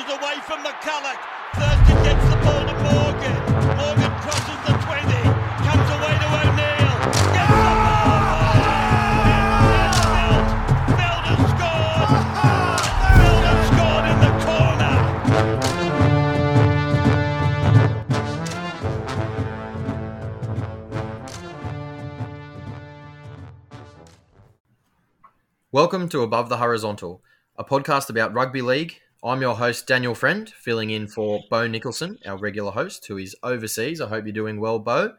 pushes away from McCulloch. Thurston gets the ball to Morgan. Morgan crosses the 20. Comes away to O'Neill. Gets the ball. Has scored. Has scored in the corner. Welcome to Above the Horizontal, a podcast about rugby league. I'm your host, Daniel Friend, filling in for Bo Nicholson, our regular host, who is overseas. I hope you're doing well, Bo.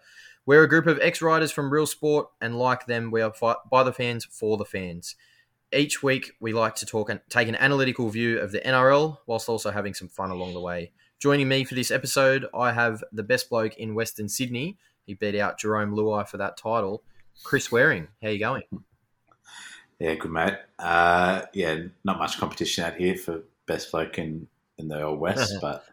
We're a group of ex riders from Real Sport, and like them, we are by the fans for the fans. Each week, we like to talk and take an analytical view of the NRL whilst also having some fun along the way. Joining me for this episode, I have the best bloke in Western Sydney. He beat out Jarome Luai for that title. Chris Waring, how are you going? Yeah, good mate. Uh, yeah, not much competition out here for best bloke in, in the old west, but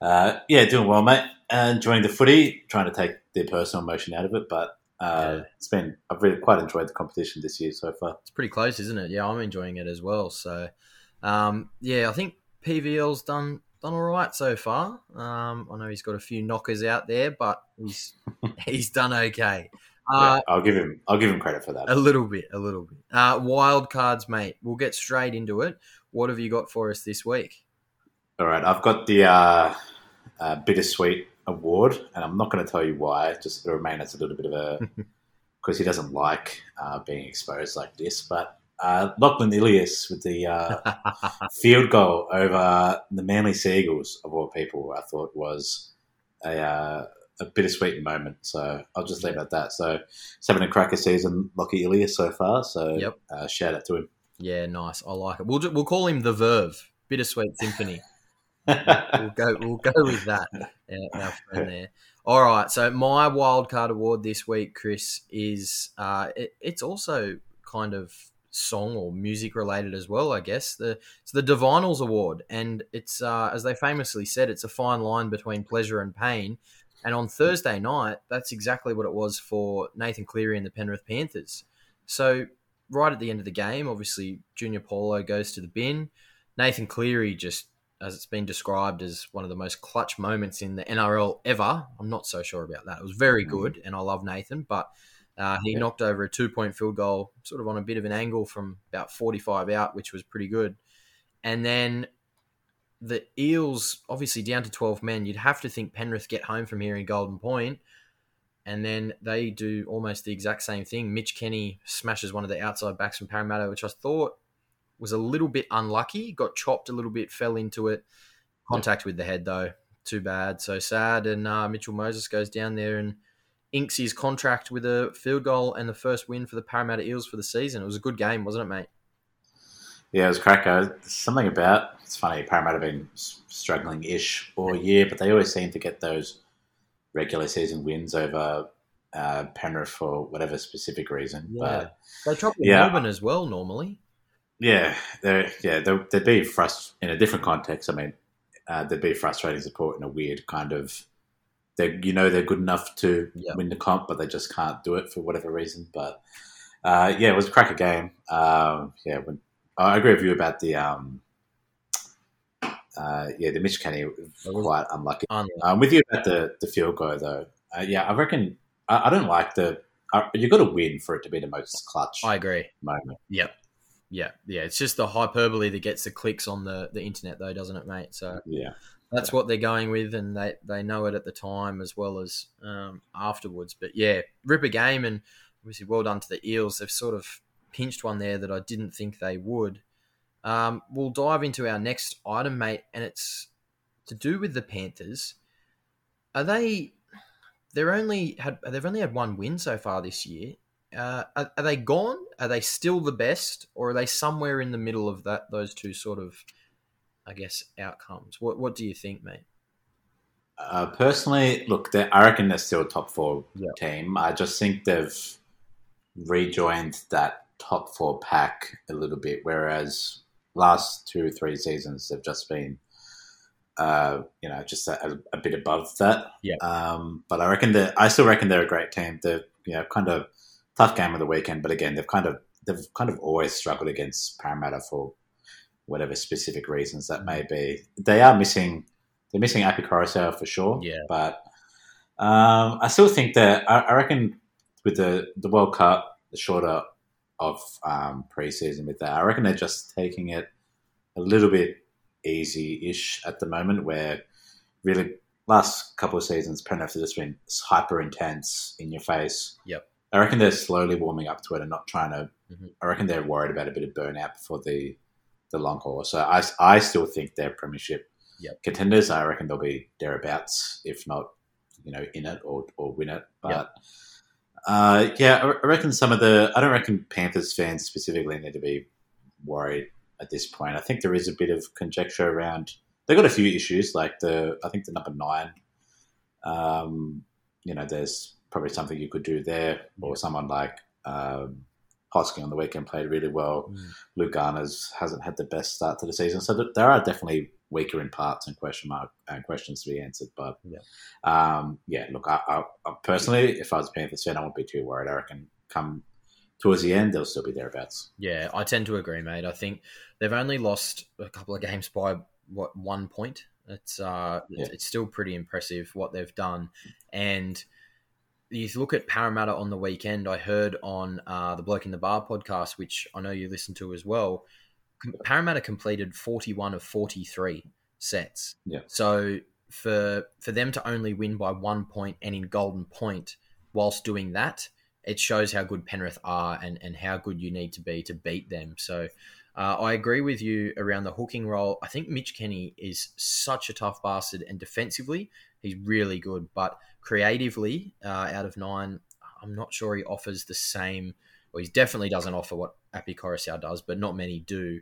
uh, yeah, doing well, mate. Uh, enjoying the footy, trying to take their personal emotion out of it, but uh, Yeah. it's been I've really quite enjoyed the competition this year so far. It's pretty close, isn't it? Yeah, I'm enjoying it as well. So, um, yeah, I think PVL's done done all right so far. Um, I know he's got a few knockers out there, but he's he's done okay. Uh, yeah, I'll give him I'll give him credit for that. a little bit, a little bit. Uh, wild cards, mate. We'll get straight into it. What have you got for us this week? All right, I've got the uh, uh, bittersweet award, and I'm not going to tell you why. Just to remain as a little bit of a because he doesn't like uh, being exposed like this. But uh, Lachlan Ilias with the uh, field goal over the Manly Seagulls of all people, I thought was a uh, a bittersweet moment. So I'll just leave it at that. So he's having a cracker season, Lockie Ilias so far. So Yep. uh, shout out to him. Yeah, nice. I like it. We'll we'll call him the Verve, Bittersweet Symphony. we'll go we'll go with that our, friend there all right so my wildcard award this week chris is uh it, it's also kind of song or music related as well i guess the it's the Divinyls award and it's uh as they famously said it's a fine line between pleasure and pain and on thursday night that's exactly what it was for nathan cleary and the penrith panthers so right at the end of the game obviously junior paulo goes to the bin nathan cleary just as it's been described as one of the most clutch moments in the NRL ever. I'm not so sure about that. It was very good, and I love Nathan, but uh, he Yeah. knocked over a two point field goal, sort of on a bit of an angle from about 45 out, which was pretty good. And then the Eels, obviously down to 12 men, you'd have to think Penrith get home from here in Golden Point. And then they do almost the exact same thing. Mitch Kenny smashes one of the outside backs from Parramatta, which I thought was a little bit unlucky. Got chopped a little bit, fell into it. Contact with the head though, too bad. So sad. And uh, Mitchell Moses goes down there and inks his contract with a field goal and the first win for the Parramatta Eels for the season. It was a good game, wasn't it, mate? Yeah, it was cracker. Something about it's funny. Parramatta have been struggling-ish all year, but they always seem to get those regular season wins over uh, Penrith for whatever specific reason. But they drop Yeah. Melbourne as well normally. yeah, they're yeah they're, they'd be frust in a different context. I mean, uh, they'd be frustrating support in a weird kind of. They you know they're good enough to Yeah. win the comp, but they just can't do it for whatever reason. But uh, yeah, it was a cracker game. Um, yeah, when, I agree with you about the um, uh, yeah the Mitch Kenny quite unlucky. I'm with you about the the field goal though. Uh, yeah, I reckon I, I don't like the. Uh, you got to win for it to be the most clutch I agree. moment. Yep. Yeah, yeah. It's just the hyperbole that gets the clicks on the, the internet, though, doesn't it, mate? So Yeah, that's what they're going with, and they, they know it at the time as well as um, afterwards. But yeah, rip a game, and obviously well done to the Eels. They've sort of pinched one there that I didn't think they would. Um, we'll dive into our next item, mate, and it's to do with the Panthers. Are they? They're only had they've only had one win so far this year. Uh, are, are they gone? Are they still the best, or are they somewhere in the middle of that? Those two sort of, I guess, outcomes. What What do you think, mate? Uh, personally, look, I reckon they're still a top four Yeah. team. I just think they've rejoined that top four pack a little bit, whereas last two or three seasons they've just been, uh, you know, just a, a bit above that. Yeah. Um, but I reckon that I still reckon they're a great team. They're you know kind of tough game of the weekend, but again they've kind of they've kind of always struggled against Parramatta for whatever specific reasons that may be. They are missing. They're missing Api Koroisau for sure. Yeah. but um, I still think that I, I reckon with the the World Cup, the shorter of um, preseason with that, I reckon they're just taking it a little bit easy-ish at the moment. Where really last couple of seasons, Penrith has just been hyper intense in your face. Yep. I reckon they're slowly warming up to it and not trying to. Mhm. I reckon they're worried about a bit of burnout before the the long haul. So I, I still think they're premiership Yep. contenders. I reckon they'll be thereabouts, if not, you know, in it or, or win it. But uh, yeah, I reckon some of the. I don't reckon Panthers fans specifically need to be worried at this point. I think there is a bit of conjecture around. They've got a few issues, like the I think the number nine. Um, you know, there's probably something you could do there, or someone like um, Hosking on the weekend played really well. Mm. Luke Garner's hasn't had the best start to the season, so there are definitely weaker in parts and question mark and questions to be answered. But Yeah. um, yeah, look, I, I, I personally, if I was a Panthers fan, I wouldn't be too worried. I reckon come towards the end, they'll still be thereabouts. Yeah, I tend to agree, mate. I think they've only lost a couple of games by what one point. It's uh, Yeah. it's, it's still pretty impressive what they've done, and you look at Parramatta on the weekend. I heard on uh, the Bloke in the Bar podcast, which I know you listen to as well. Parramatta completed forty-one of forty-three sets. Yeah. So for for them to only win by one point and in Golden Point, whilst doing that, it shows how good Penrith are and, and how good you need to be to beat them. So uh, I agree with you around the hooking role. I think Mitch Kenny is such a tough bastard, and defensively, he's really good. But creatively, uh, out of nine, I'm not sure he offers the same. Well, he definitely doesn't offer what Api Koroisau does, but not many do.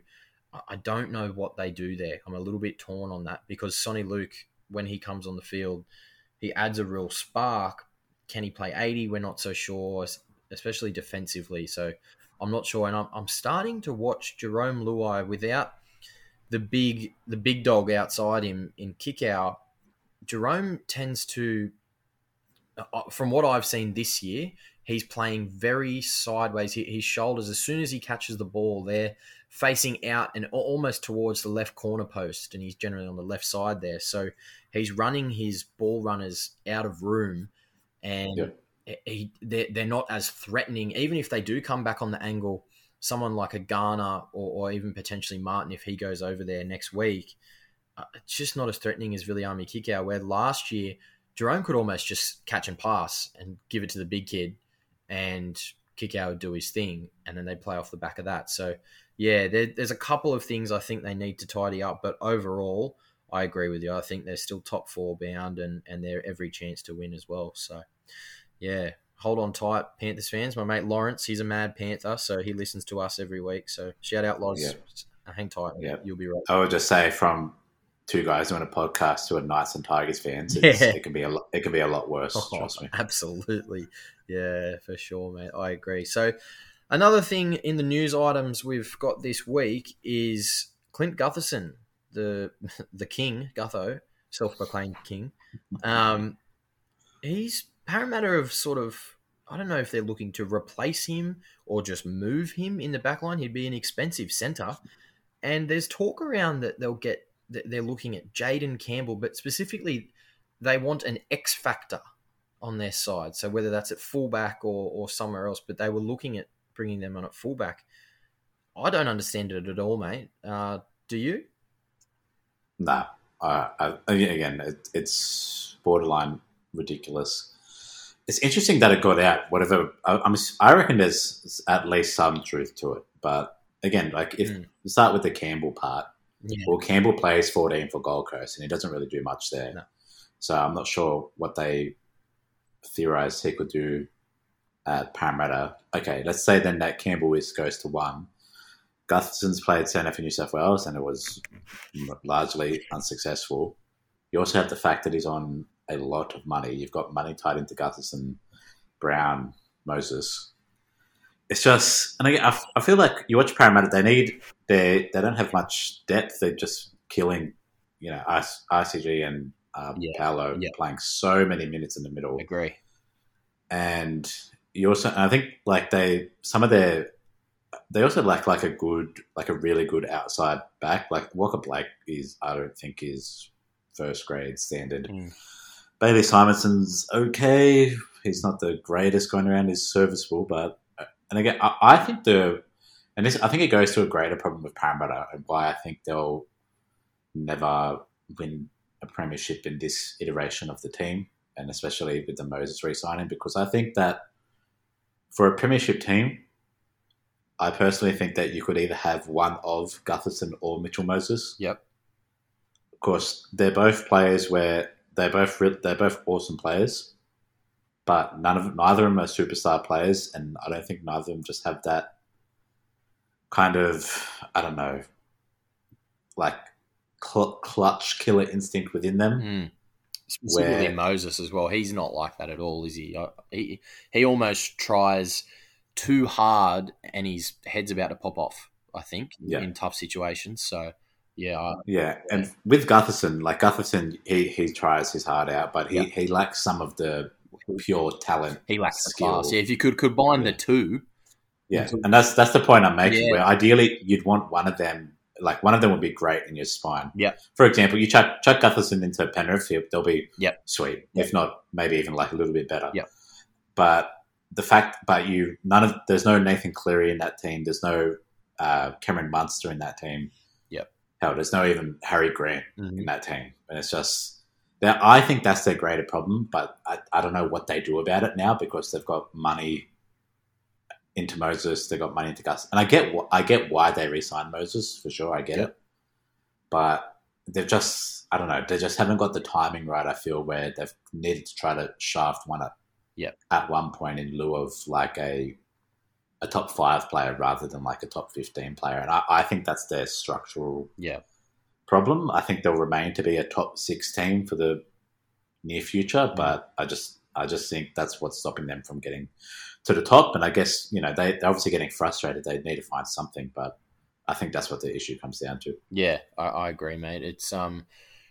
I- don't know what they do there. I'm a little bit torn on that because Soni Luke, when he comes on the field, he adds a real spark. Can he play 80? We're not so sure, especially defensively. So I'm not sure. And I'm, I'm starting to watch Jarome Luai without the big the big dog outside him in kick out. Jarome tends to, uh, from what I've seen this year, he's playing very sideways. He, his shoulders, as soon as he catches the ball, they're facing out and almost towards the left corner post, and he's generally on the left side there. So he's running his ball runners out of room, and Yeah. he, they're, they're not as threatening. Even if they do come back on the angle, someone like a Garner or, or even potentially Martin, if he goes over there next week, uh, it's just not as threatening as Viliami Kikau, where last year Jarome could almost just catch and pass and give it to the big kid, and Kikau would do his thing, and then they play off the back of that. So, yeah, there, there's a couple of things I think they need to tidy up, but overall, I agree with you. I think they're still top four bound, and and they're every chance to win as well. So, yeah, hold on tight, Panthers fans. My mate Lawrence, he's a mad Panther, so he listens to us every week. So shout out, Loz. Yeah. Hang tight, Yeah. you'll be right. I would just say from two guys doing a podcast who are Knights and Tigers fans, it's, Yeah. it can be a lot, it can be a lot worse. Oh, trust me. Absolutely. Yeah, for sure, mate. I agree. So, another thing in the news items we've got this week is Clint Gutherson, the the king, Gutho, self proclaimed king. Um, he's Parramatta have sort of. I don't know if they're looking to replace him or just move him in the back line. He'd be an expensive centre. And there's talk around that they'll get that they're looking at Jayden Campbell, but specifically they want an X factor on their side. So whether that's at fullback or, or somewhere else, but they were looking at bringing them on at fullback. I don't understand it at all, mate. Uh, do you? No, uh, again, it, it's borderline ridiculous. It's interesting that it got out. Whatever, I, I'm, I reckon there's at least some truth to it. But again, like if Mm. you start with the Campbell part, Yeah. well, Campbell plays 14 for Gold Coast, and he doesn't really do much there. No. So I'm not sure what they theorized he could do at Parramatta. Okay, let's say then that Campbell is goes to one. Gutherson's played centre for New South Wales, and it was largely unsuccessful. You also have the fact that he's on a lot of money. You've got money tied into Gutherson, Brown, Moses. It's just, and I, feel like you watch Parramatta. They need they they don't have much depth. They're just killing, you know, ICG and um, Yeah, Paulo yeah. playing so many minutes in the middle agree. and you also I think like they some of their they also lack like a good, like a really good outside back. Like Waqa Blake is, I don't think is first grade standard. Mm. Bailey Simonsson's okay. He's not the greatest going around. He's serviceable, but and again, I, I think the and this I think it goes to a greater problem with Parramatta and why I think they'll never win a premiership in this iteration of the team, and especially with the Moses re-signing, because I think that for a premiership team, I personally think that you could either have one of Gutherson or Mitchell Moses. Yep. Of course, they're both players where they're both re- they're both awesome players, but none of neither of them are superstar players, and I don't think neither of them just have that kind of I don't know, like cl- clutch killer instinct within them. Mm. Specifically Where- Moses as well. He's not like that at all, is he? He he almost tries too hard, and his head's about to pop off. I think Yeah. in tough situations. So yeah, I, Yeah, and with Gutherson, like Gutherson, he, he tries his heart out, but he, Yeah. he lacks some of the pure talent. he lacks the Skill. class. Yeah, if you could combine the two, Yeah, and that's that's the point I'm making. Yeah. Where ideally you'd want one of them, like one of them would be great in your spine. Yeah. For example, you chuck chuck Gutherson into Penrith, they'll be Yep. sweet. If not, maybe even like a little bit better. Yep. But the fact, but you none of there's no Nathan Cleary in that team. There's no uh, Cameron Munster in that team. Yep. Hell, there's no even Harry Grant Mhm. in that team, and it's just. that I think that's their greater problem, but I, I don't know what they do about it now because they've got money into Moses, they've got money into Gus, and I get wh- I get why they re-signed Moses for sure, I get it, but they've just I don't know, they just haven't got the timing right. I feel where they've needed to try to shaft one at Yep. at one point in lieu of like a a top five player rather than like a top fifteen player, and I, I think that's their structural yeah, problem. I think they'll remain to be a top six team for the near future, mm. but I just I just think that's what's stopping them from getting to the top. And I guess you know they they're obviously getting frustrated. They need to find something, but I think that's what the issue comes down to. yeah. I, I agree, mate. It's um,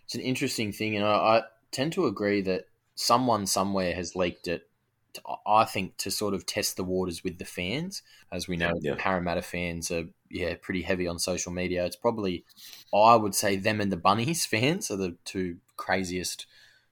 it's an interesting thing, and I, I tend to agree that someone somewhere has leaked it. To, I think to sort of test the waters with the fans, as we know, Yeah. Parramatta fans are yeah pretty heavy on social media. It's probably I would say them and the Bunnies fans are the two craziest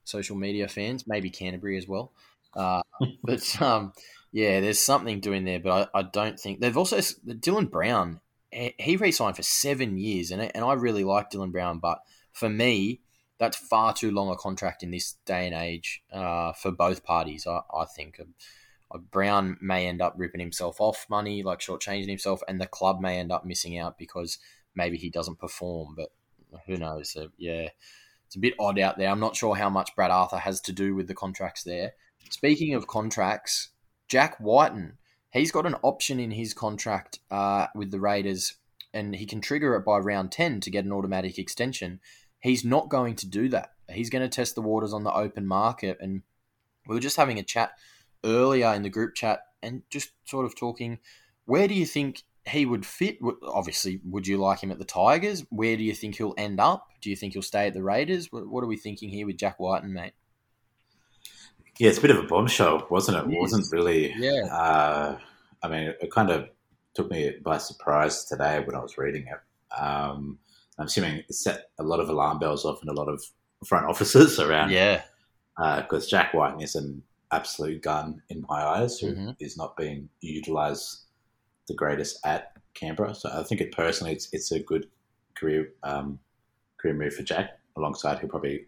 social media fans. Maybe Canterbury as well, uh, but um, yeah, there's something doing there. But I, I don't think they've also Dylan Brown. he- He re-signed for seven years, and and I really like Dylan Brown, but for me, that's far too long a contract in this day and age uh, for both parties. I, I think uh, Brown may end up ripping himself off money, like shortchanging himself, and the club may end up missing out because maybe he doesn't perform. But who knows? So, yeah, it's a bit odd out there. I'm not sure how much Brad Arthur has to do with the contracts there. Speaking of contracts, Jack Wighton, he's got an option in his contract uh, with the Raiders, and he can trigger it by round 10 to get an automatic extension. He's not going to do that. He's going to test the waters on the open market. And we were just having a chat earlier in the group chat and just sort of talking. Where do you think he would fit? Obviously, would you like him at the Tigers? Where do you think he'll end up? Do you think he'll stay at the Raiders? What, are we thinking here with Jack Wighton, mate? Yeah, it's a bit of a bombshell, wasn't it? It wasn't really. Yeah. Uh, I mean, it kind of took me by surprise today when I was reading it. Um, I'm assuming it set a lot of alarm bells off in a lot of front offices around Yeah. because Jack Wighton is an absolute gun in my eyes, who is Mhm. not being utilised the greatest at Canberra. So I think it personally, it's it's a good career um, career move for Jack. Alongside, he'll probably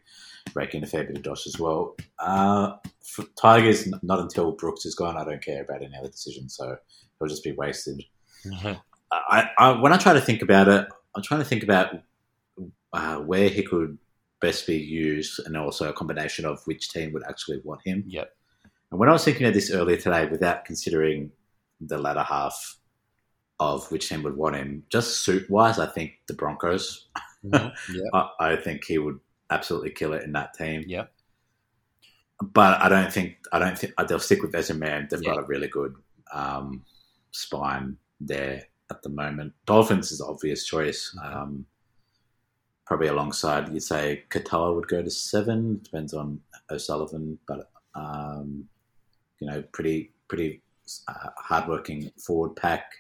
rake in a fair bit of dosh as well. Uh, for Tigers, not until Brooks is gone, I don't care about any other decision. So he'll just be wasted. I, I when I try to think about it, I'm trying to think about uh, where he could best be used, and also a combination of which team would actually want him. Yep. And when I was thinking of this earlier today, without considering the latter half of which team would want him, just suit wise, I think the Broncos. Yeah. I, I think he would absolutely kill it in that team. Yeah. But I don't think I don't think they'll stick with Man. They've Yeah. got a really good um, spine there at the moment. Dolphins is obvious choice. Um, probably alongside you'd say Katoa would go to seven. Depends on O'Sullivan, but um, you know, pretty pretty uh, hardworking forward pack.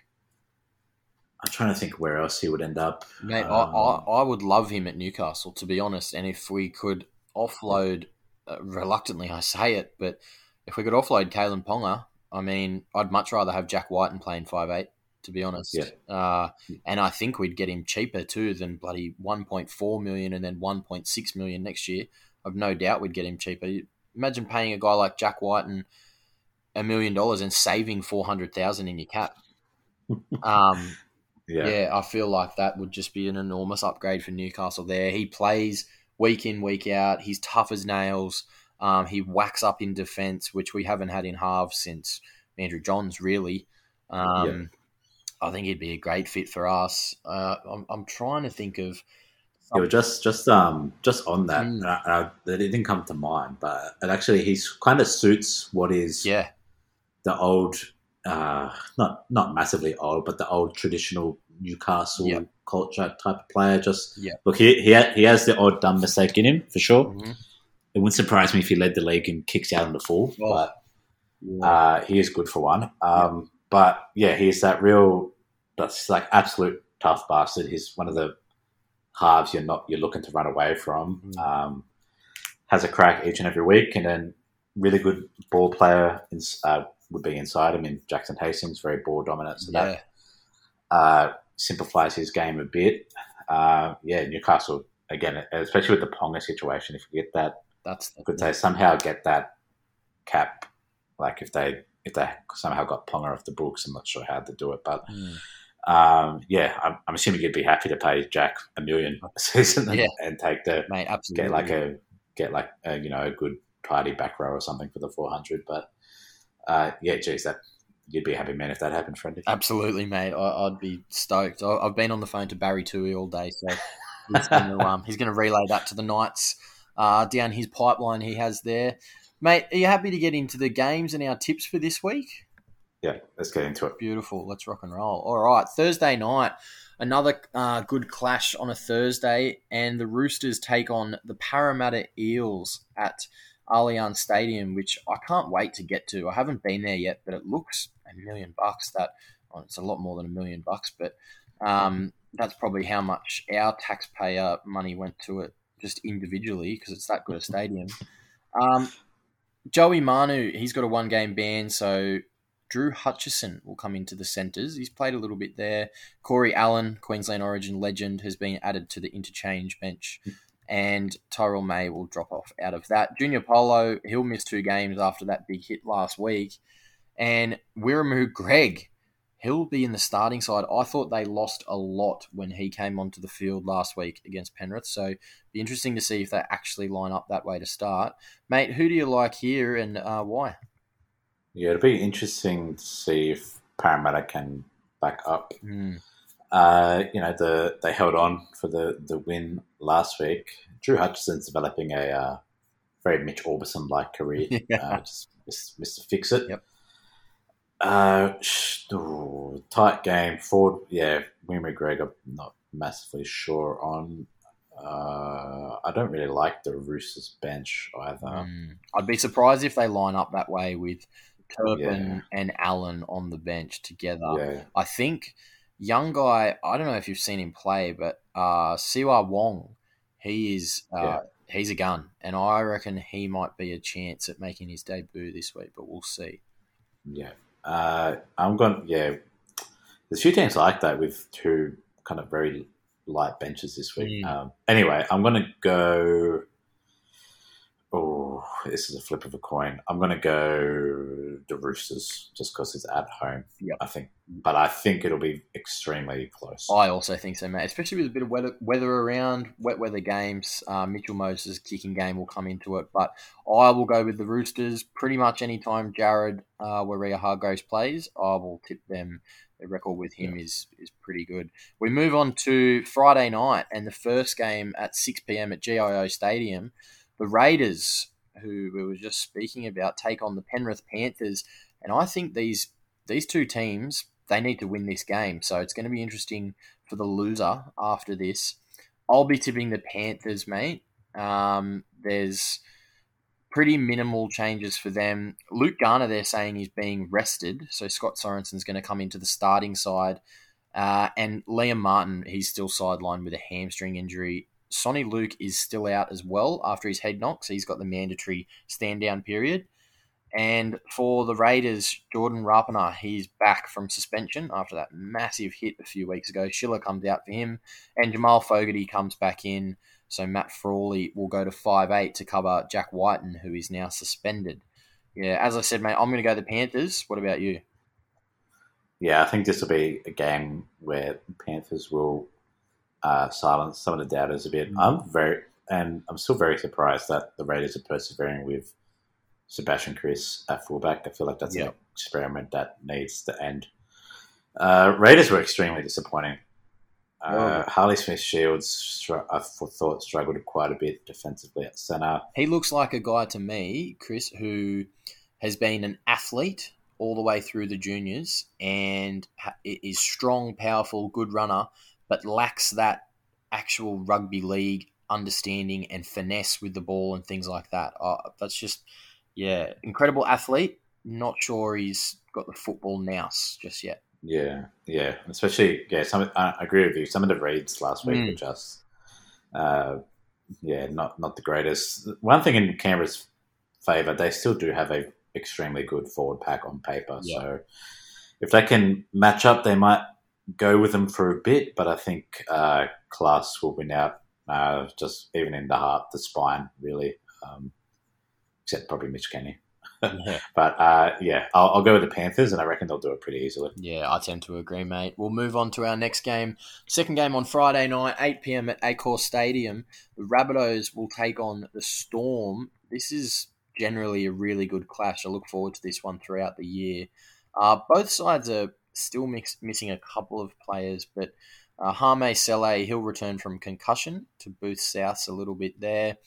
I'm trying to think where else he would end up. Mate, Um, I, I, I would love him at Newcastle, to be honest. And if we could offload, uh, reluctantly I say it, but if we could offload Kalyn Ponga, I mean, I'd much rather have Jack Wighton playing five eight, to be honest. Yeah. Uh, and I think we'd get him cheaper too than bloody 1.4 million and then 1.6 million next year. I've no doubt we'd get him cheaper. Imagine paying a guy like Jack Wighton a million dollars and saving 400,000 in your cap. Um, yeah. yeah. I feel like that would just be an enormous upgrade for Newcastle there. He plays week in, week out. He's tough as nails. Um, he whacks up in defence, which we haven't had in halves since Andrew Johns, really. Um, I think he'd be a great fit for us. Uh, I'm, I'm trying to think of. Yeah, just just um just on that, Mm. uh, uh, that it didn't come to mind, but it actually he's kind of suits what is Yeah, the old, uh, not not massively old, but the old traditional Newcastle Yep. culture type of player. Just Yep. look, he he, he has the odd dumb mistake in him for sure. Mhm. It wouldn't surprise me if he led the league in kicks out on the full, Oh. but uh, he is good for one. Um, But yeah, he's that real, that's like absolute tough bastard. He's one of the halves you're not you're looking to run away from. Mm. Um, has a crack each and every week, and then really good ball player in, uh, would be inside him in Jackson Hastings, very ball dominant. So yeah, that uh, simplifies his game a bit. Uh, yeah, Newcastle again, especially with the Ponga situation. If you get that, that's the, could they somehow get that cap? Like if they if they somehow got Ponga off the books, I'm not sure how to do it, but Mm. um, yeah, I'm, I'm assuming you'd be happy to pay Jack a million a season and, Yeah. and take the mate, absolutely. get like a get like a, you know a good tidy back row or something for the 400. But uh, yeah, geez, that you'd be a happy man if that happened, friend. Absolutely, mate. I, I'd be stoked. I, I've been on the phone to Barry Tui all day, so he's going to um, he's going to relay that to the Knights uh, down his pipeline he has there. Mate, are you happy to get into the games and our tips for this week? Yeah, let's get into it. Beautiful. Let's rock and roll. All right, Thursday night, another uh, good clash on a Thursday, and the Roosters take on the Parramatta Eels at Allianz Stadium, which I can't wait to get to. I haven't been there yet, but it looks a million bucks. That well, it's a lot more than a million bucks, but um, that's probably how much our taxpayer money went to it just individually because it's that good a stadium. Um, Joey Manu, he's got a one game ban, so Drew Hutchison will come into the centres. He's played a little bit there. Corey Allen, Queensland Origin legend, has been added to the interchange bench. And Terrell May will drop off out of that. Junior Paulo, he'll miss two games after that big hit last week. And Wiremu Greig, he'll be in the starting side. I thought they lost a lot when he came onto the field last week against Penrith. So be interesting to see if they actually line up that way to start. Mate, who do you like here and uh, why? Yeah, it'll be interesting to see if Parramatta can back up. Hmm. Uh, you know, the they held on for the, the win last week. Drew Hutchison's developing a uh, very Mitch Aubusson like career. Yeah. Uh, just Mr. Fix It. Yep. Uh, tight game. Ford, yeah, William McGregor, not massively sure on. Uh, I don't really like the Roosters bench either. Mm. I'd be surprised if they line up that way with Turpin Yeah. and Allen on the bench together. Yeah, I think young guy. I don't know if you've seen him play, but uh, Siua Wong, he is uh, Yeah. he's a gun, and I reckon he might be a chance at making his debut this week. But we'll see. yeah. Uh, I'm going. Yeah, there's a few teams like that with two kind of very light benches this week. Mm. Um, anyway, I'm going to go. Oh, this is a flip of a coin. I'm going to go the Roosters just because it's at home. Yep. I think, but I think it'll be extremely close. I also think so, mate. Especially with a bit of weather, weather around, wet weather games. Uh, Mitchell Moses' kicking game will come into it, but I will go with the Roosters. Pretty much anytime Jared uh, Waerea-Hargreaves plays, I will tip them. The record with him is is pretty good. We move on to Friday night and the first game at six pm at GIO Stadium. The Raiders, who we were just speaking about, take on the Penrith Panthers, and I think these these two teams they need to win this game. So it's going to be interesting for the loser after this. I'll be tipping the Panthers, mate. Um, there's pretty minimal changes for them. Luke Garner, they're saying, is being rested. So Scott Sorensen's going to come into the starting side. Uh, and Liam Martin, he's still sidelined with a hamstring injury. Soni Luke is still out as well after his head knock, so he's got the mandatory stand down period. And for the Raiders, Jordan Rapana, he's back from suspension after that massive hit a few weeks ago. Schiller comes out for him, and Jamal Fogarty comes back in. So Matt Frawley will go to five eight to cover Jack Wighton, who is now suspended. Yeah, as I said, mate, I'm going to go the Panthers. What about you? Yeah, I think this will be a game where the Panthers will uh, silence some of the doubters a bit. Mm. I'm very, and I'm still very surprised that the Raiders are persevering with Sebastian Kris at fullback. I feel like that's an experiment that needs to end. Uh, Raiders were extremely disappointing. Uh, Harley Smith Shields, I thought, struggled quite a bit defensively at centre. He looks like a guy to me, Chris, who has been an athlete all the way through the juniors and is strong, powerful, good runner, but lacks that actual rugby league understanding and finesse with the ball and things like that. Uh, that's just yeah, incredible athlete. Not sure he's got the football nous just yet. Yeah, yeah, especially yeah. Some I agree with you. Some of the reads last week mm. were just, uh, yeah, not not the greatest. One thing in Canberra's favour, they still do have a extremely good forward pack on paper. Yeah. So if they can match up, they might go with them for a bit. But I think uh, class will win out. Uh, just even in the heart, the spine, really. Um, except probably Mitch Kenny. yeah. But uh, yeah, I'll, I'll, go with the Panthers, and I reckon they'll do it pretty easily. Yeah, I tend to agree, mate. We'll move on to our next game. Second game on Friday night, 8 p.m. at Accor Stadium. The Rabbitohs will take on the Storm. This is generally a really good clash. I look forward to this one throughout the year. Uh, both sides are still mix, missing a couple of players, but uh, Hame Sele, he'll return from concussion to boost Souths a little bit there.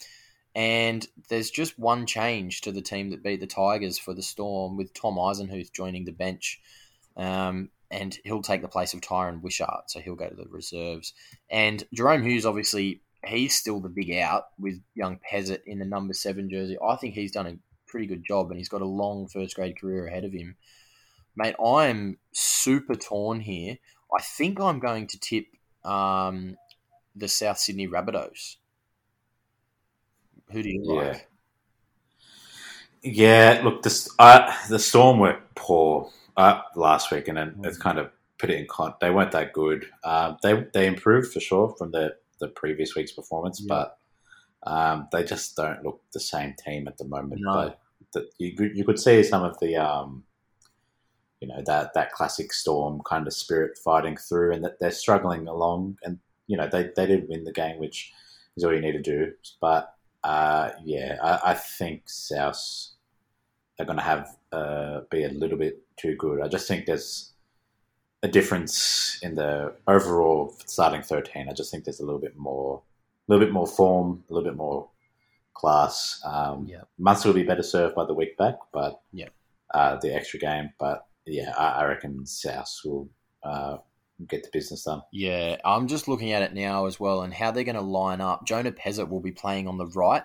And there's just one change to the team that beat the Tigers for the Storm with Tom Eisenhuth joining the bench. Um, and he'll take the place of Tyran Wishart, so he'll go to the reserves. And Jahrome Hughes, obviously, he's still the big out with young Pezet in the number seven jersey. I think he's done a pretty good job, and he's got a long first grade career ahead of him. Mate, I am super torn here. I think I'm going to tip um, the South Sydney Rabbitohs. Who do you yeah. like? Yeah, look, this, uh, the Storm were poor uh, last week, and then it's kind of put it in con. They weren't that good. Uh, they they improved for sure from the the previous week's performance, yeah. but um, they just don't look the same team at the moment. No. But the, you you could see some of the um, you know that that classic Storm kind of spirit fighting through, and that they're struggling along. And you know they they did win the game, which is all you need to do. But uh, yeah, I, I, think South are going to have uh, be a little bit too good. I just think there's a difference in the overall starting thirteen. I just think there's a little bit more, a little bit more form, a little bit more class. Um, yeah, Munster will be better served by the week back, but yeah, uh, the extra game. But yeah, I, I reckon South will uh, get the business done. Yeah, I'm just looking at it now as well and how they're going to line up. Jonah Pezet will be playing on the right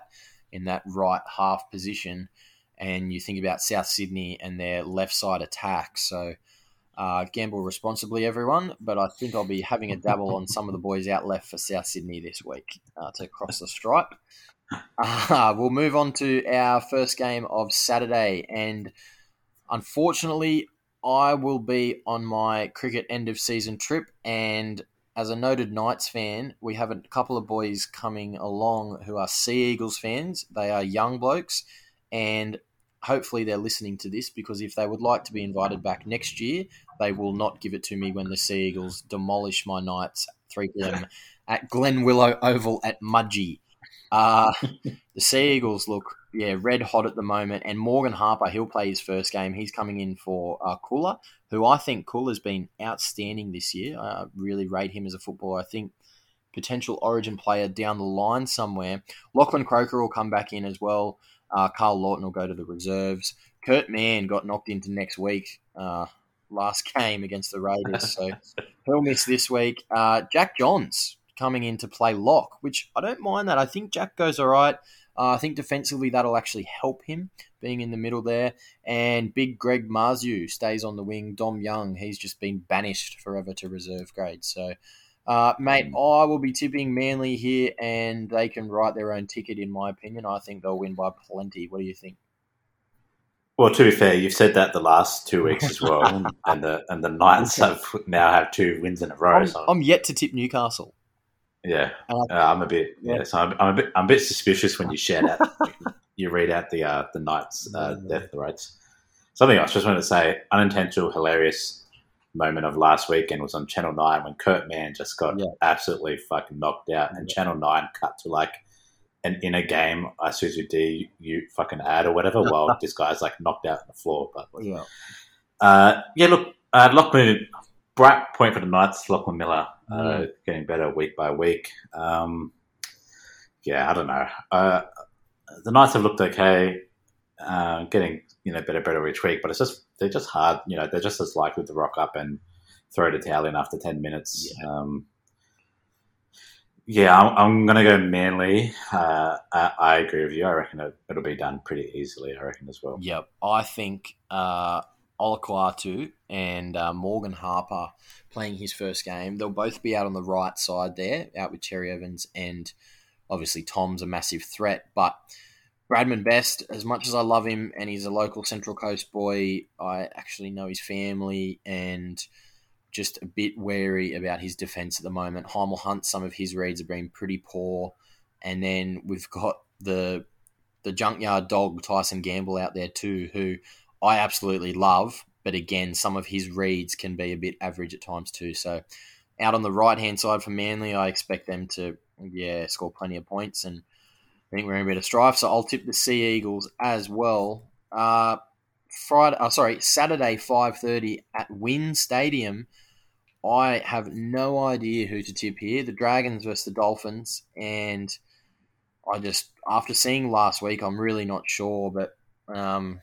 in that right half position. And you think about South Sydney and their left side attack. So uh, gamble responsibly, everyone. But I think I'll be having a dabble on some of the boys out left for South Sydney this week uh, to cross the stripe. Uh, we'll move on to our first game of Saturday. And unfortunately, I will be on my cricket end of season trip, and as a noted Knights fan, we have a couple of boys coming along who are Sea Eagles fans. They are young blokes, and hopefully they're listening to this because if they would like to be invited back next year, they will not give it to me when the Sea Eagles demolish my Knights 3 p.m. at Glen Willow Oval at Mudgee. Uh, the Sea Eagles look yeah, red hot at the moment. And Morgan Harper, he'll play his first game. He's coming in for uh, Koula, who I think Koula's been outstanding this year. I really rate him as a footballer. I think potential origin player down the line somewhere. Lachlan Croker will come back in as well. Uh, Karl Lawton will go to the reserves. Kurt Mann got knocked into next week, uh, last game against the Raiders, so he'll miss this week. Uh, Jack Johns coming in to play lock, which I don't mind that. I think Jack goes all right. Uh, I think defensively that'll actually help him being in the middle there. And big Greg Marzhew stays on the wing. Dom Young, he's just been banished forever to reserve grade. So, uh, mate, I will be tipping Manly here, and they can write their own ticket. In my opinion, I think they'll win by plenty. What do you think? Well, to be fair, you've said that the last two weeks as well, and the and the Knights have now have two wins in a row. I'm, so, I'm yet to tip Newcastle. Yeah, uh, I'm a bit yeah. Yeah. So I'm, I'm a bit I'm a bit suspicious when you shout out, you read out the uh, the Knights uh, death rates. Something else, just wanted to say, unintentional, hilarious moment of last weekend was on Channel Nine when Kurt Mann just got Yeah. absolutely fucking knocked out, and Yeah. Channel Nine cut to like an inner game Isuzu D you fucking ad or whatever, while this guy's like knocked out on the floor. But Yeah. uh, yeah, look, uh, Lachlan, bright point for the Knights. Lachlan Miller uh, getting better week by week. Um, yeah, I don't know. Uh, the Knights have looked okay, uh, getting you know better, better each week, but it's just they're just hard. You know, they're just as likely to rock up and throw the towel in after ten minutes. Yeah. Um, yeah, I'm, I'm going to go Manly. Uh, I, I agree with you. I reckon it, it'll be done pretty easily. I reckon as well. Yep. I think uh, Olakau'atu and uh, Morgan Harper playing his first game. They'll both be out on the right side there, out with Terry Evans, and obviously Tom's a massive threat. But Bradman Best, as much as I love him and he's a local Central Coast boy, I actually know his family and just a bit wary about his defence at the moment. Hymel Hunt, some of his reads have been pretty poor. And then we've got the the junkyard dog Tyson Gamble out there too, who I absolutely love. But again, some of his reads can be a bit average at times too. So out on the right hand side for Manly, I expect them to yeah score plenty of points, and I think we're in a bit of strife. So I'll tip the Sea Eagles as well. Uh, Friday, oh, sorry, Saturday five thirty at WIN Stadium. I have no idea who to tip here. The Dragons versus the Dolphins, and I just after seeing last week, I'm really not sure. But um,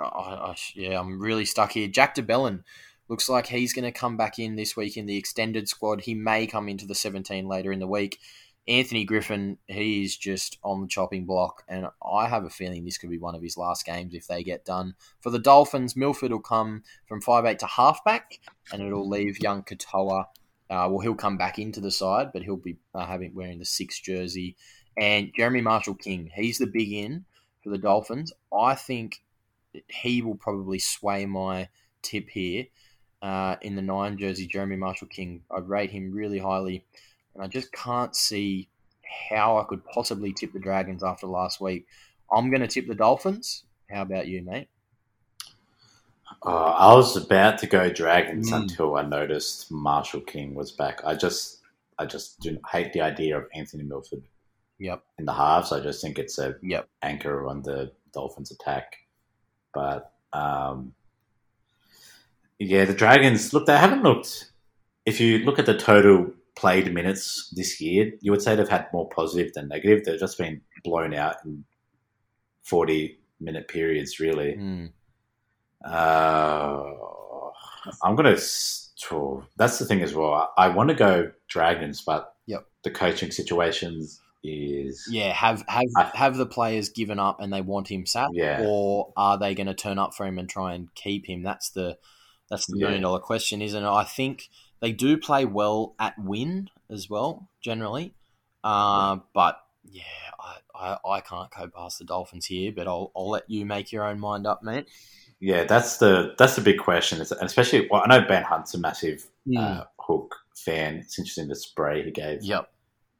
I, I, yeah, I'm really stuck here. Jack de Belin looks like he's going to come back in this week in the extended squad. He may come into the 17 later in the week. Anthony Griffin, he's just on the chopping block, and I have a feeling this could be one of his last games if they get done. For the Dolphins, Milford will come from five eight to halfback, and it'll leave young Katoa. Uh, well, he'll come back into the side, but he'll be uh, having wearing the six jersey. And Jeremy Marshall King, he's the big in for the Dolphins. I think he will probably sway my tip here uh, in the nine jersey. Jeremy Marshall King, I rate him really highly, and I just can't see how I could possibly tip the Dragons after last week. I'm going to tip the Dolphins. How about you, mate? Uh, I was about to go Dragons Mm. until I noticed Marshall King was back. I just, I just do hate the idea of Anthony Milford Yep. in the halves. I just think it's a Yep. anchor on the Dolphins' attack. But um, yeah, the Dragons look. They haven't looked. If you look at the total played minutes this year, you would say they've had more positive than negative. They've just been blown out in forty-minute periods, really. Mm. Uh, I'm gonna. That's the thing as well. I, I want to go Dragons, but Yep. the coaching situations is Yeah, have have I- have the players given up and they want him sacked, Yeah. or are they going to turn up for him and try and keep him? That's the that's the Yeah. million dollar question, isn't it? I think they do play well at win as well, generally, uh, but yeah, I, I I can't go past the Dolphins here. But I'll I'll let you make your own mind up, mate. Yeah, that's the that's the big question. And especially, well, I know Ben Hunt's a massive uh, Hook fan. It's interesting the spray he gave yep,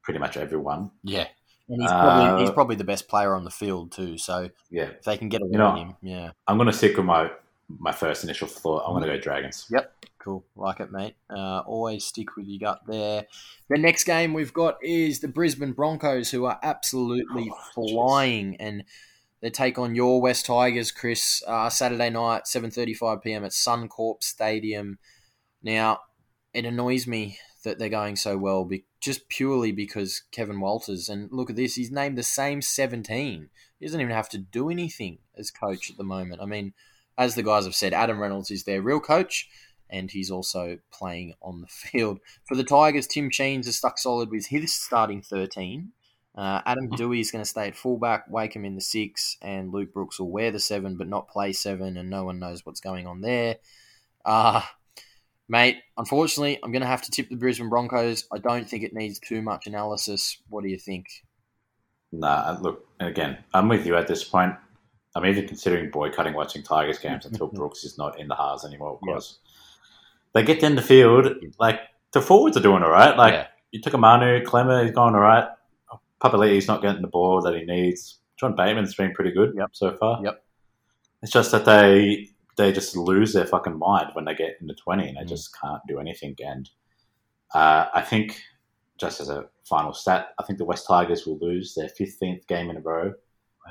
pretty much everyone. yeah, and he's probably Uh, he's probably the best player on the field too. So Yeah, if they can get You know- him, yeah. I'm going to stick with my my first initial thought. I'm going to go Dragons. Yep, cool, like it, mate. Uh, always stick with your gut there. The next game we've got is the Brisbane Broncos, who are absolutely Oh, flying, and they take on your West Tigers, Chris. Uh, Saturday night, seven thirty-five PM at Suncorp Stadium. Now, it annoys me that they're going so well, be- just purely because Kevin Walters. And look at this; he's named the same seventeen. He doesn't even have to do anything as coach at the moment. I mean, as the guys have said, Adam Reynolds is their real coach and he's also playing on the field. For the Tigers, Tim Sheens is stuck solid with his starting 13. Uh, Adam Doueihi is going to stay at fullback, Wakeham in the six, and Luke Brooks will wear the seven but not play seven, and no one knows what's going on there. Uh, mate, unfortunately, I'm going to have to tip the Brisbane Broncos. I don't think it needs too much analysis. What do you think? Nah, uh, look, again, I'm with you at this point. I'm even considering boycotting watching Tigers games until Brooks is not in the halves anymore because they get in the field. Like, the forwards are doing all right. Like, Yeah. you took a Manu, Klemmer, he's going all right. Papali'i's not getting the ball that he needs. John Bateman's been pretty good Yep. so far. Yep. It's just that they they just lose their fucking mind when they get into 20 and they Mm. just can't do anything. And uh, I think, just as a final stat, I think the West Tigers will lose their 15th game in a row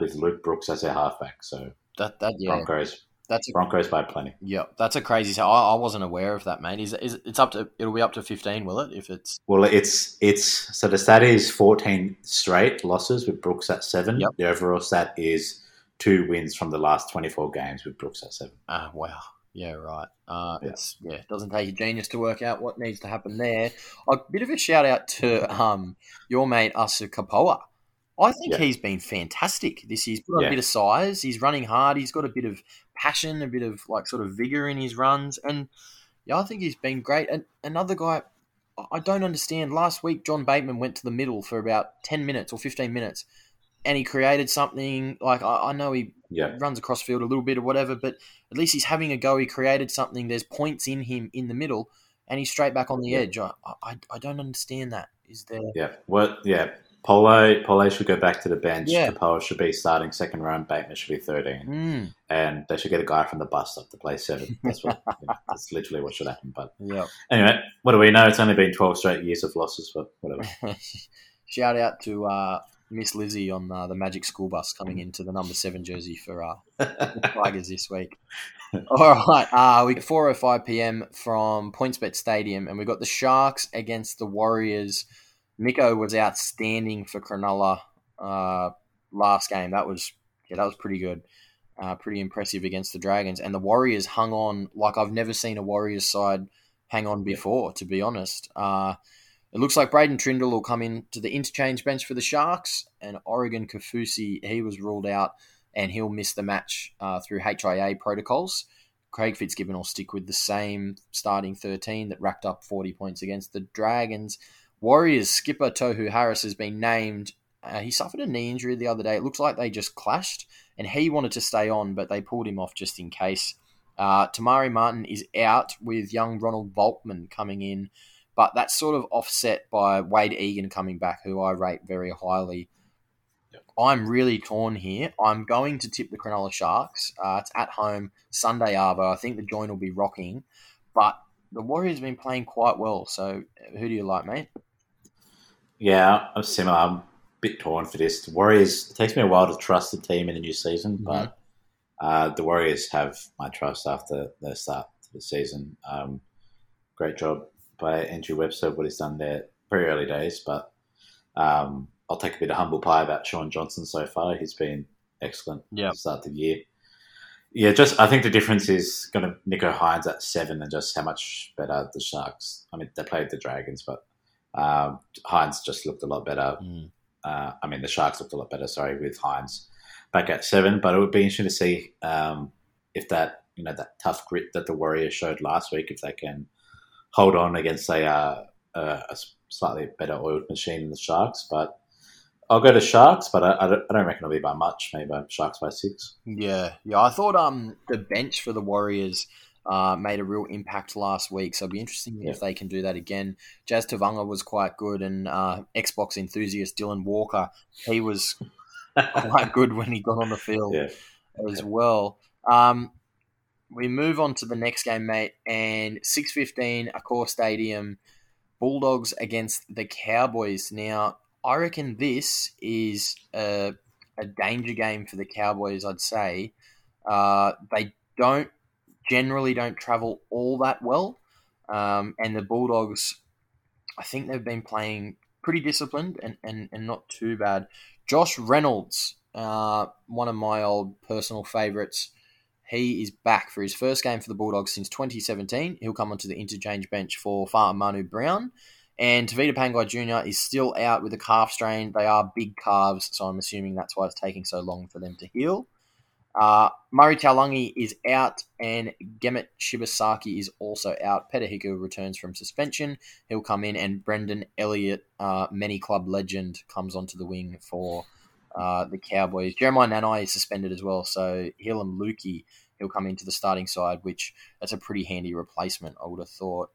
with Luke Brooks as their halfback. So That that yeah, Broncos, that's a Broncos by plenty. yeah, that's a crazy. I, I wasn't aware of that, mate. Is is it's up to it'll be up to fifteen, will it? If it's Well, it's it's so the stat is 14 straight losses with Brooks at seven. Yep. The overall stat is two wins from the last 24 games with Brooks at seven. ah wow, yeah, right. Uh, Yeah. it's yeah, it doesn't take a genius to work out what needs to happen there. A bit of a shout out to um your mate Asu Kepaoa. I think Yeah. he's been fantastic this year. He's put on Yeah. a bit of size. He's running hard. He's got a bit of passion, a bit of like sort of vigor in his runs, and yeah, I think he's been great. And another guy, I- I don't understand. Last week, John Bateman went to the middle for about ten minutes or fifteen minutes, and he created something. Like I, I know he Yeah. runs across field a little bit or whatever, but at least he's having a go. He created something. There's points in him in the middle, and he's straight back on the Yeah. edge. I, I, I don't understand that. Is there? Yeah. What? Yeah. Polo Polo should go back to the bench. Yeah. Kepaoa should be starting second round. Bateman should be 13. Mm, And they should get a guy from the bus up to play seven. That's what. that's literally what should happen. But yeah. anyway, what do we know? It's only been 12 straight years of losses, but whatever. Shout out to uh, Miss Lizzie on uh, the Magic School Bus coming into the number seven jersey for uh, the Tigers this week. All right, uh, we four o five p.m. from PointsBet Stadium, and we got the Sharks against the Warriors. Nicho was outstanding for Cronulla uh, last game. That was yeah, that was pretty good. Uh, pretty impressive against the Dragons, and the Warriors hung on like I've never seen a Warriors side hang on before. To be honest, uh, it looks like Braydon Trindall will come in to the interchange bench for the Sharks, and Oregon Kaufusi he was ruled out, and he'll miss the match uh, through HIA protocols. Craig Fitzgibbon will stick with the same starting 13 that racked up 40 points against the Dragons. Warriors skipper Tohu Harris has been named. Uh, he suffered a knee injury the other day. It looks like they just clashed, and he wanted to stay on, but they pulled him off just in case. Uh, Te Maire Martin is out with young Ronald Volkman coming in, but that's sort of offset by Wade Egan coming back, who I rate very highly. I'm really torn here. I'm going to tip the Cronulla Sharks. Uh, it's at home Sunday Arvo. I think the joint will be rocking, but the Warriors have been playing quite well. So, who do you like, mate? Yeah, I'm similar. I'm a bit torn for this. The Warriors, it takes me a while to trust the team in the new season, but uh, the Warriors have my trust after the start to the season. Um, great job by Andrew Webster, what he's done there. Very early days, but um, I'll take a bit of humble pie about Shaun Johnson so far. He's been excellent Yeah. to start the year. Yeah, just I think the difference is going to Nicho Hynes at seven and just how much better the Sharks. I mean, they played the Dragons, but um, Hynes just looked a lot better. Mm. Uh, I mean, the Sharks looked a lot better. Sorry, with Hynes back at seven, but it would be interesting to see um, if that you know that tough grit that the Warriors showed last week, if they can hold on against a, uh, a, slightly better oiled machine in the Sharks. But I'll go to Sharks, but I, I, don't, I don't reckon it'll be by much. Maybe Sharks by six. Yeah, yeah. I thought um the bench for the Warriors uh, made a real impact last week, so it'll be interesting Yeah. if they can do that again. Jazz Tevaga was quite good, and uh, Xbox enthusiast Dylan Walker, he was quite good when he got on the field Yeah. as well. Um, we move on to the next game, mate, and six fifteen, Accor Stadium, Bulldogs against the Cowboys. Now, I reckon this is a, a danger game for the Cowboys. I'd say uh, they don't generally don't travel all that well, um, and the Bulldogs, I think they've been playing pretty disciplined and, and, and not too bad. Josh Reynolds, uh, one of my old personal favourites. He is back for his first game for the Bulldogs since 2017. He'll come onto the interchange bench for Fa'amanu Brown. And Tevita Pangai Jr. is still out with a calf strain. They are big calves, so I'm assuming that's why it's taking so long for them to heal. Uh, Murray Taulagi is out, and Gemet Shibasaki is also out. Peter Hiku returns from suspension. He'll come in, and Brendan Elliott, uh, many club legend, comes onto the wing for uh, the Cowboys. Jeremiah Nanai is suspended as well, so Heilum Luki, he'll come into the starting side, which that's a pretty handy replacement, I would have thought.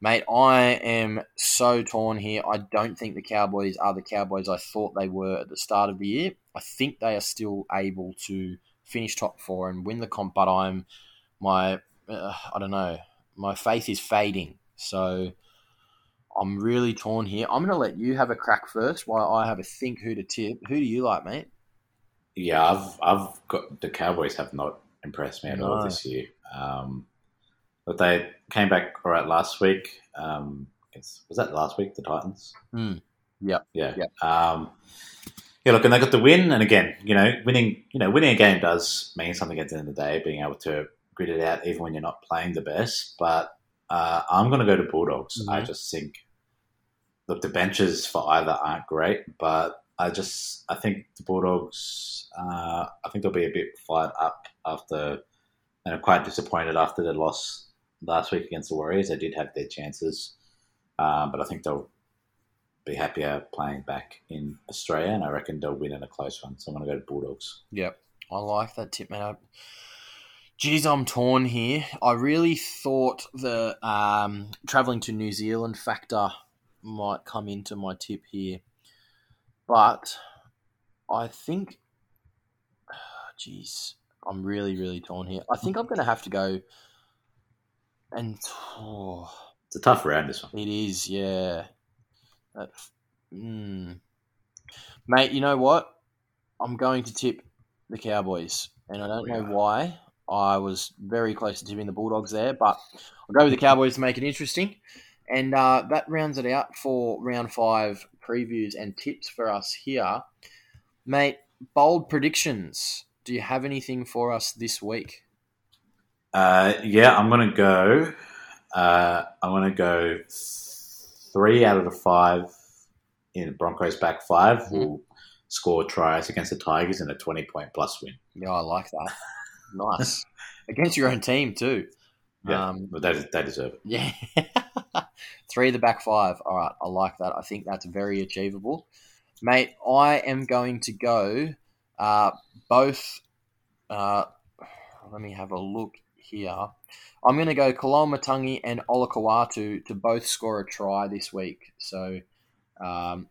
Mate, I am so torn here. I don't think the Cowboys are the Cowboys I thought they were at the start of the year. I think they are still able to finish top four and win the comp, but I'm my uh, I don't know. My faith is fading, so I'm really torn here. I'm going to let you have a crack first while I have a think who to tip. Who do you like, mate? Yeah, I've I've got the Cowboys have not impressed me at all this year. Um, but they came back all right last week. Um, was that last week? The Titans. Hmm. Yep. Yeah. Yep. Um, yeah. Look, and they got the win. And again, you know, winning. You know, winning a game does mean something at the end of the day. Being able to grit it out, even when you're not playing the best. But uh, I'm going to go to Bulldogs. I Mhm. just think. Look, the benches for either aren't great, but I just I think the Bulldogs. Uh, I think they'll be a bit fired up after, and I'm quite disappointed after their loss last week against the Warriors. They did have their chances, um, but I think they'll be happier playing back in Australia, and I reckon they'll win in a close one. So I'm going to go to Bulldogs. Yep. I like that tip, man. I- Geez, I'm torn here. I really thought the um, traveling to New Zealand factor might come into my tip here, but I think, jeez, I'm really, really torn here. I think I'm going to have to go, and oh, It's a tough round, this one. it is, yeah. That, mm. Mate, you know what? I'm going to tip the Cowboys, and I don't know why. I was very close to tipping the Bulldogs there, but I'll go with the Cowboys to make it interesting. And uh, that rounds it out for round five previews and tips for us here. Mate, bold predictions. Do you have anything for us this week? Uh, yeah, I'm going to go. Uh, I'm going to go three out of the five in Broncos back 5 Mhm. will score tries against the Tigers in a 20 point plus win. Yeah, I like that. Nice. Against your own team, too. Yeah, Um, but they, they deserve it. Yeah. Three of the back five. All right. I like that. I think that's very achievable. Mate, I am going to go uh, both. Uh, let me have a look here. I'm going to go Koloamatangi and Olakau'atu to both score a try this week. So um,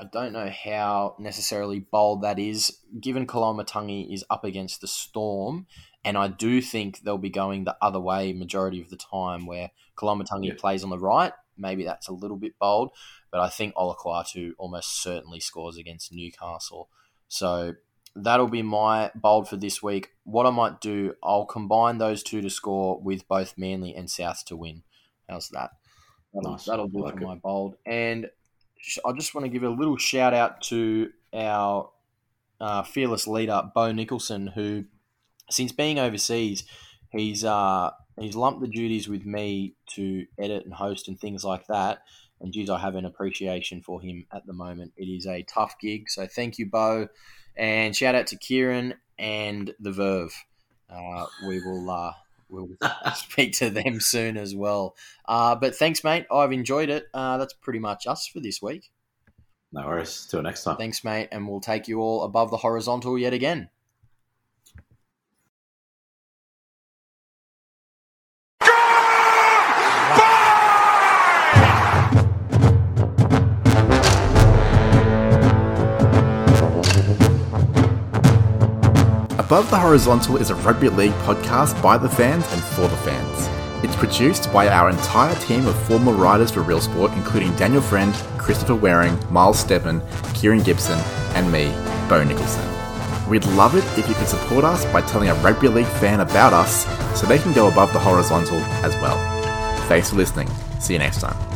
I don't know how necessarily bold that is, given Koloamatangi is up against the Storm. And I do think they'll be going the other way majority of the time, where Koloamatangi Yeah. plays on the right. Maybe that's a little bit bold, but I think Olakau'atu almost certainly scores against Newcastle. So that'll be my bold for this week. What I might do, I'll combine those two to score with both Manly and South to win. How's that? That'll, Nice. that'll do like for it. my bold. And I just want to give a little shout out to our uh, fearless leader, Bo Nicholson, who, since being overseas, he's uh, he's lumped the duties with me to edit and host and things like that. And geez, I have an appreciation for him at the moment. It is a tough gig, so thank you, Bo, and shout out to Kieran and the Verve. Uh, we will uh, we'll speak to them soon as well. Uh, but thanks, mate. I've enjoyed it. Uh, that's pretty much us for this week. No worries. Till next time. Thanks, mate, and we'll take you all above the horizontal yet again. Above the Horizontal is a rugby league podcast by the fans and for the fans. It's produced by our entire team of former writers for Real Sport, including Daniel Friend, Christopher Waring, Miles Steppen, Kieran Gibson, and me, Bo Nicholson. We'd love it if you could support us by telling a rugby league fan about us so they can go above the horizontal as well. Thanks for listening. See you next time.